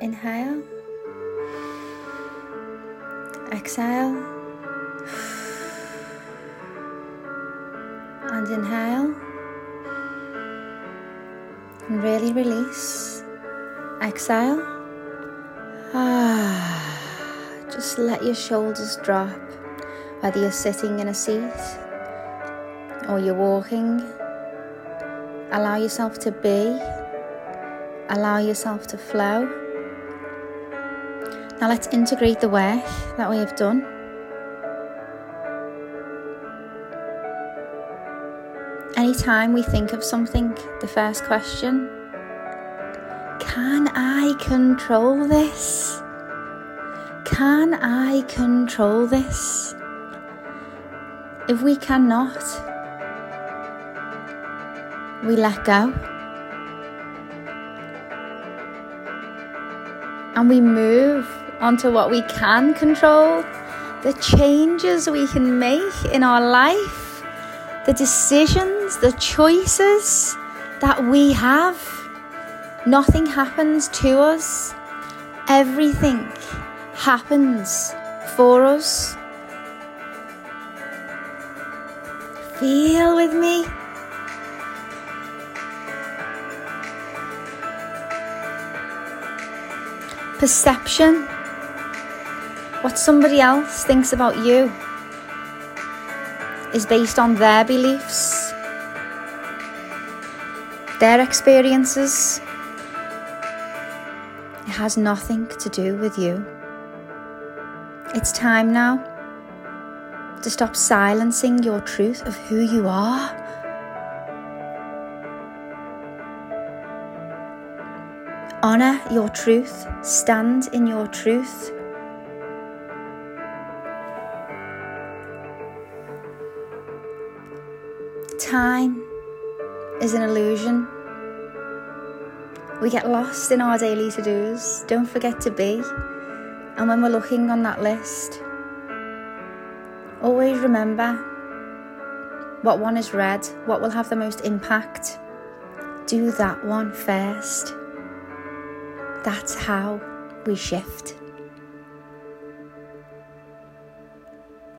Inhale. Exhale. And inhale. And really release. Exhale. Ah, just let your shoulders drop, whether you're sitting in a seat or you're walking. Allow yourself to be, allow yourself to flow. Now let's integrate the work that we have done. Anytime we think of something, the first question can I control this? Can I control this? If we cannot, we let go. And we move onto what we can control, the changes we can make in our life, the decisions, the choices that we have. Nothing happens to us, everything happens for us. Feel with me. Perception. What somebody else thinks about you is based on their beliefs, their experiences. It has nothing to do with you. It's time now to stop silencing your truth of who you are. Honour your truth, stand in your truth. Time is an illusion. We get lost in our daily to dos. Don't forget to be. And when we're looking on that list, always remember what one is red, what will have the most impact. Do that one first. That's how we shift.